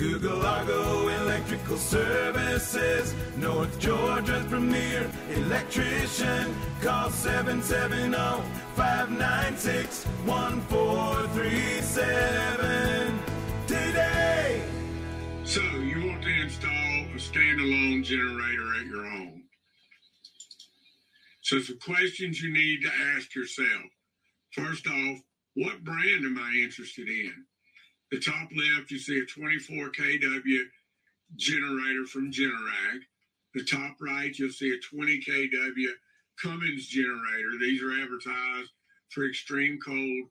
Google Argo Electrical Services, North Georgia's premier electrician. Call 770-596-1437 today. So you want to install a standalone generator at your home. So some questions you need to ask yourself. First off, what brand am I interested in? The top left, you see a 24 kW generator from Generac. The top right, you'll see a 20 kW Cummins generator. These are advertised for extreme cold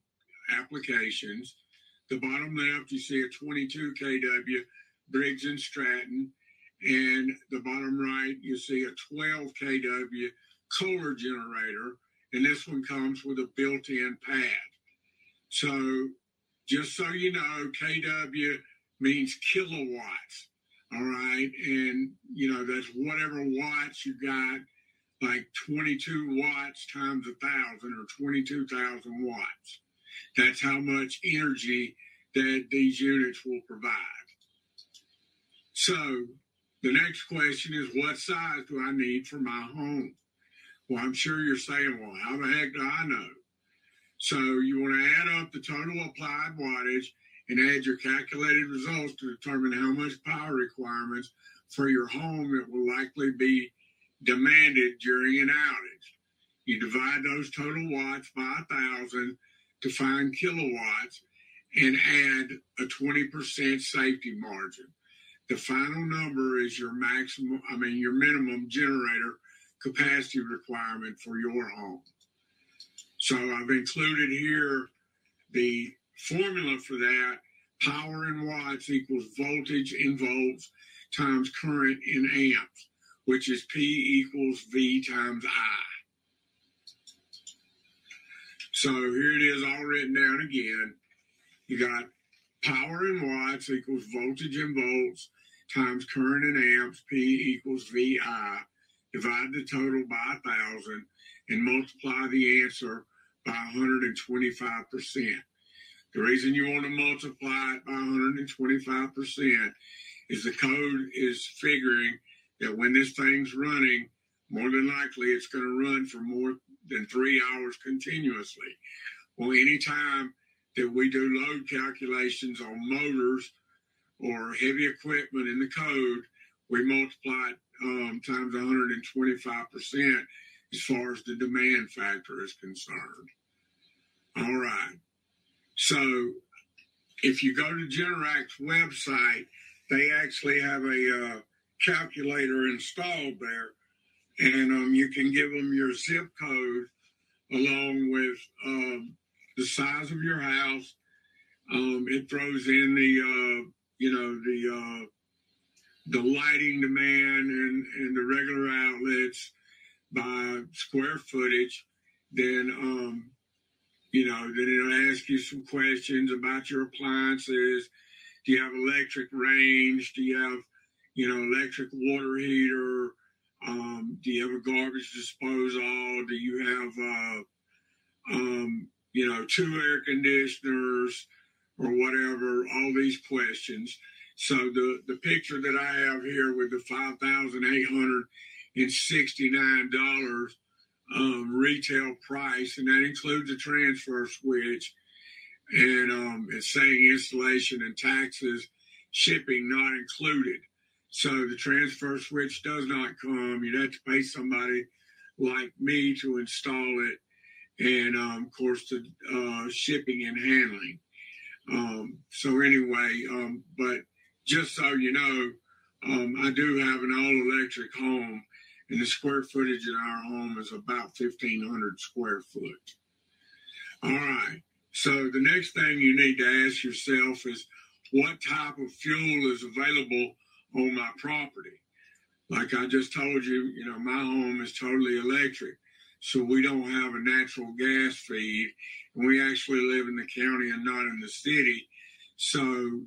applications. The bottom left, you see a 22 kW Briggs and Stratton. And the bottom right, you see a 12 kW Kohler generator. And this one comes with a built-in pad. So just so you know, KW means kilowatts. All right. And, you know, that's whatever watts you got, like 22 watts times a thousand or 22,000 watts. That's how much energy that these units will provide. So the next question is what size do I need for my home? Well, I'm sure you're saying, well, how the heck do I know? So you want to add up the total applied wattage and add your calculated results to determine how much power requirements for your home that will likely be demanded during an outage. You divide those total watts by a thousand to find kilowatts and add a 20% safety margin. The final number is your maximum, I mean, your minimum generator capacity requirement for your home. So I've included here the formula for that. Power in watts equals voltage in volts times current in amps, which is P equals V times I. So here it is all written down again. You got power in watts equals voltage in volts times current in amps, P equals VI. Divide the total by a thousand and multiply the answer by 125%. The reason you want to multiply it by 125% is the code is figuring that when this thing's running, more than likely it's going to run for more than three hours continuously. Well, anytime that we do load calculations on motors or heavy equipment in the code, we multiply it um, times 125% as far as the demand factor is concerned. All right. So if you go to Generac's website, they actually have a uh, calculator installed there, and um, you can give them your zip code along with um, the size of your house. Um, it throws in the, uh, you know, the uh, the lighting demand and, and the regular outlets by square footage. Then um, you know, then it'll ask you some questions about your appliances. Do you have electric range? Do you have, you know, electric water heater? Um, do you have a garbage disposal? Do you have, uh, um, you know, two air conditioners or whatever? All these questions. So the the picture that I have here with the five thousand eight hundred nine dollars um, retail price, and that includes a transfer switch. And um, it's saying installation and taxes, shipping not included. So the transfer switch does not come. You'd have to pay somebody like me to install it, and um, of course the uh, shipping and handling. Um, so anyway, um, but just so you know, um, I do have an all electric home and the square footage in our home is about 1,500 square foot. All right. So the next thing you need to ask yourself is what type of fuel is available on my property? Like I just told you, you know, my home is totally electric. So we don't have a natural gas feed. And we actually live in the county and not in the city. So,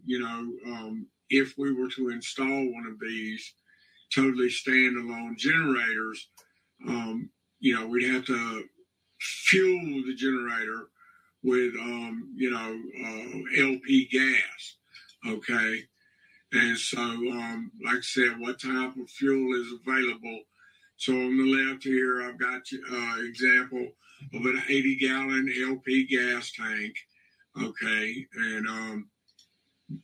you know, um, if we were to install one of these, totally standalone generators, um, you know, we'd have to fuel the generator with, um, you know, uh, LP gas. Okay. And so, um, like I said, what type of fuel is available? So on the left here, I've got uh, example of an 80 gallon LP gas tank. Okay, and um,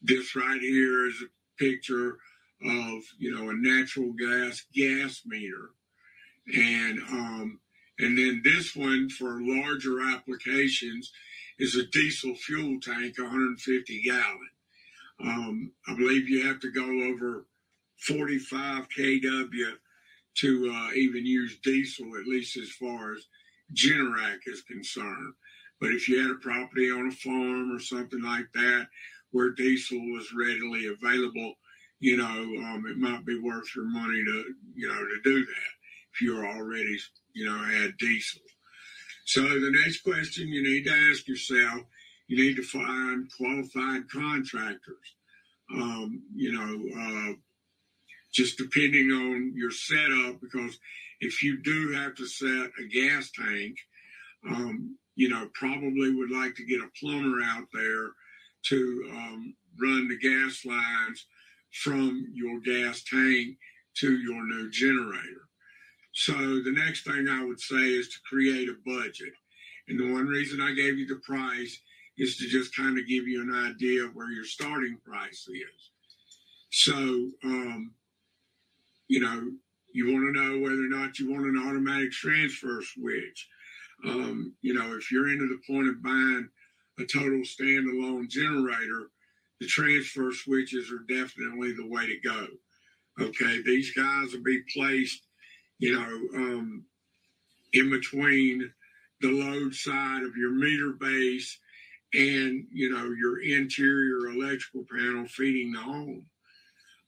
this right here is a picture of you know a natural gas gas meter, and um, and then this one for larger applications is a diesel fuel tank, 150 gallon. Um, I believe you have to go over 45 kW to uh, even use diesel, at least as far as Generac is concerned. But if you had a property on a farm or something like that where diesel was readily available, you know, um, it might be worth your money to, you know, to do that if you're already, you know, had diesel. So the next question you need to ask yourself, you need to find qualified contractors. Um, you know, uh, just depending on your setup, because if you do have to set a gas tank, um, you know, probably would like to get a plumber out there to um, run the gas lines from your gas tank to your new generator. So the next thing I would say is to create a budget. And the one reason I gave you the price is to just kind of give you an idea of where your starting price is. So, um, you know, you want to know whether or not you want an automatic transfer switch. Um, you know, if you're into the point of buying a total standalone generator, the transfer switches are definitely the way to go. Okay, these guys will be placed you know, um, in between the load side of your meter base and, you know, your interior electrical panel feeding the home.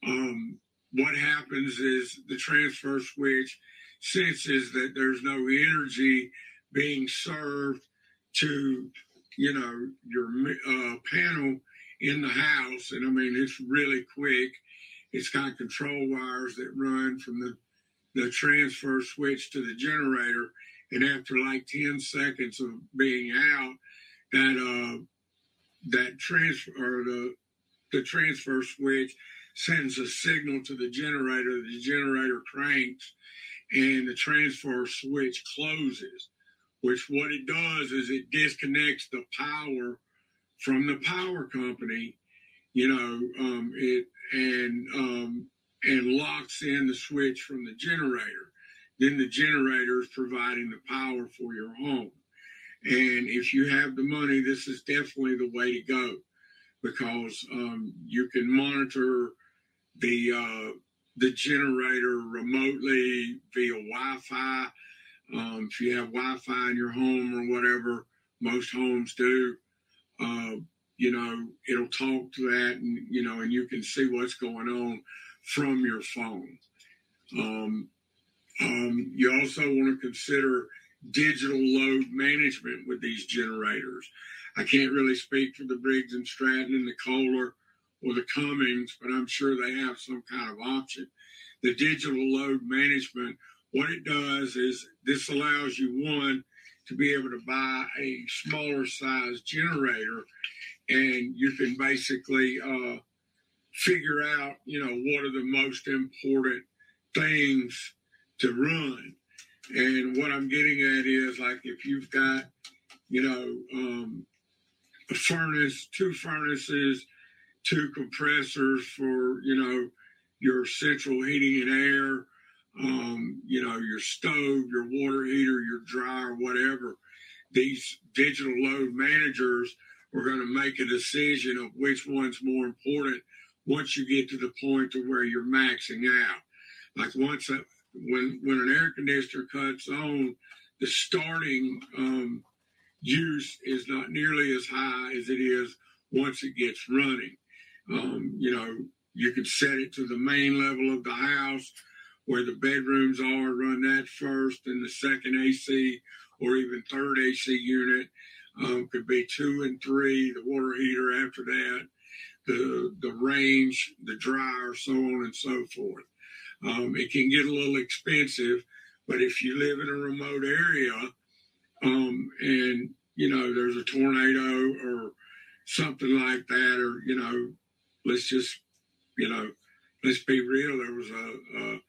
Um, what happens is the transfer switch senses that there's no energy being served to, you know, your uh, panel in the house. And I mean, it's really quick. It's got control wires that run from the the transfer switch to the generator, and after like 10 seconds of being out, that uh, that transfer or the the transfer switch sends a signal to the generator. The generator cranks, and the transfer switch closes. Which what it does is it disconnects the power from the power company. You know, um, it and um, and locks in the switch from the generator. Then the generator is providing the power for your home. And if you have the money, this is definitely the way to go because um, you can monitor the uh, the generator remotely via Wi-Fi. Um, if you have Wi-Fi in your home or whatever, most homes do. Uh, you know, it'll talk to that, and you know, and you can see what's going on from your phone. Um, um, you also want to consider digital load management with these generators. I can't really speak for the Briggs and Stratton and the Kohler or the Cummins, but I'm sure they have some kind of option. The digital load management, what it does is this allows you one to be able to buy a smaller size generator, and you can basically uh, figure out, you know, what are the most important things to run. And what I'm getting at is like if you've got, you know, um, a furnace, two furnaces, two compressors for, you know, your central heating and air, um, you know, your stove, your water heater, your dryer, whatever. These digital load managers are going to make a decision of which one's more important once you get to the point to where you're maxing out. Like once a, when when an air conditioner cuts on, the starting um, use is not nearly as high as it is once it gets running. Um, you know, you can set it to the main level of the house where the bedrooms are, run that first, and the second AC or even third AC unit um, could be two and three, the water heater after that the the range, the dryer, so on and so forth. Um, it can get a little expensive, but if you live in a remote area um, and you know there's a tornado or something like that, or you know, let's just you know, let's be real. There was a, a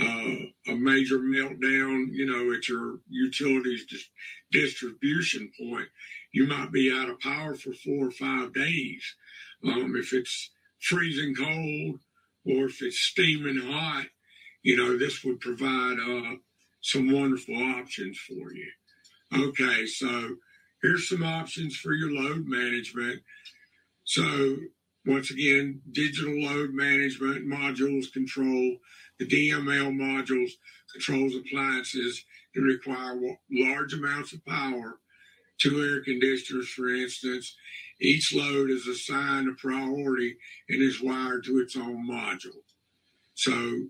uh, a major meltdown, you know, at your utilities dis- distribution point, you might be out of power for four or five days. Um, if it's freezing cold or if it's steaming hot, you know, this would provide uh, some wonderful options for you. Okay, so here's some options for your load management. So, once again, digital load management modules control the DML modules controls appliances that require large amounts of power. Two air conditioners, for instance, each load is assigned a priority and is wired to its own module. So,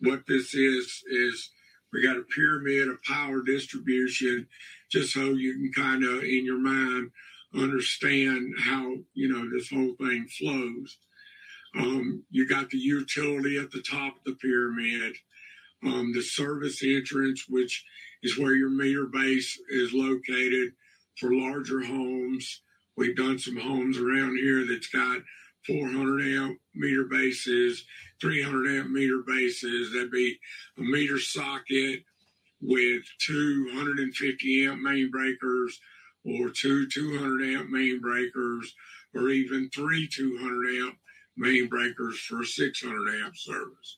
what this is, is we got a pyramid of power distribution just so you can kind of, in your mind, understand how, you know, this whole thing flows. Um, you got the utility at the top of the pyramid, um, the service entrance, which is where your meter base is located for larger homes. We've done some homes around here that's got 400 amp meter bases, 300 amp meter bases. That'd be a meter socket with two 150 amp main breakers or two 200 amp main breakers or even three 200 amp main breakers for a 600 amp service.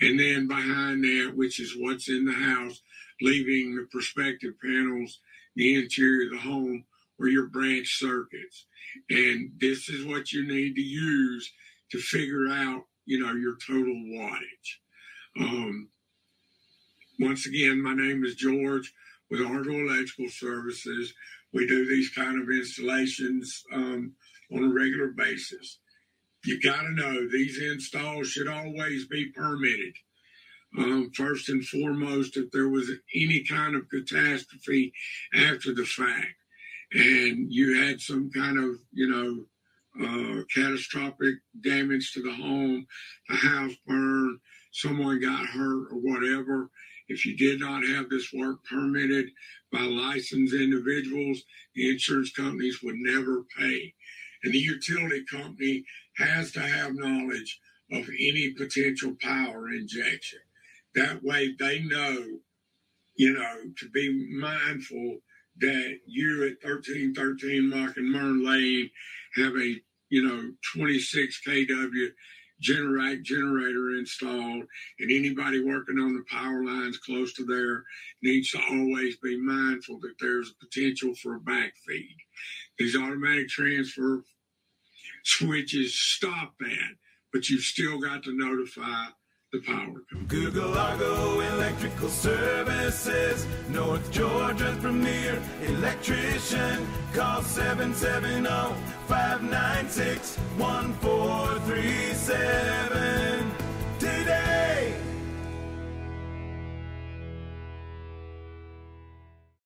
And then behind that, which is what's in the house, leaving the perspective panels, the interior of the home, or your branch circuits. And this is what you need to use to figure out, you know, your total wattage. Um, once again, my name is George with Argo Electrical Services. We do these kind of installations um, on a regular basis you got to know these installs should always be permitted. Um, first and foremost, if there was any kind of catastrophe after the fact, and you had some kind of, you know, uh, catastrophic damage to the home, the house burned, someone got hurt, or whatever, if you did not have this work permitted by licensed individuals, the insurance companies would never pay. And the utility company has to have knowledge of any potential power injection. That way they know, you know, to be mindful that you at 1313 Mock and Mockingbird Lane have a, you know, 26 kW generate generator installed and anybody working on the power lines close to there needs to always be mindful that there's a potential for a backfeed. These automatic transfer switches stop that, but you've still got to notify the power company. Google Argo Electrical Services, North Georgia's premier electrician. Call 770-596-1437.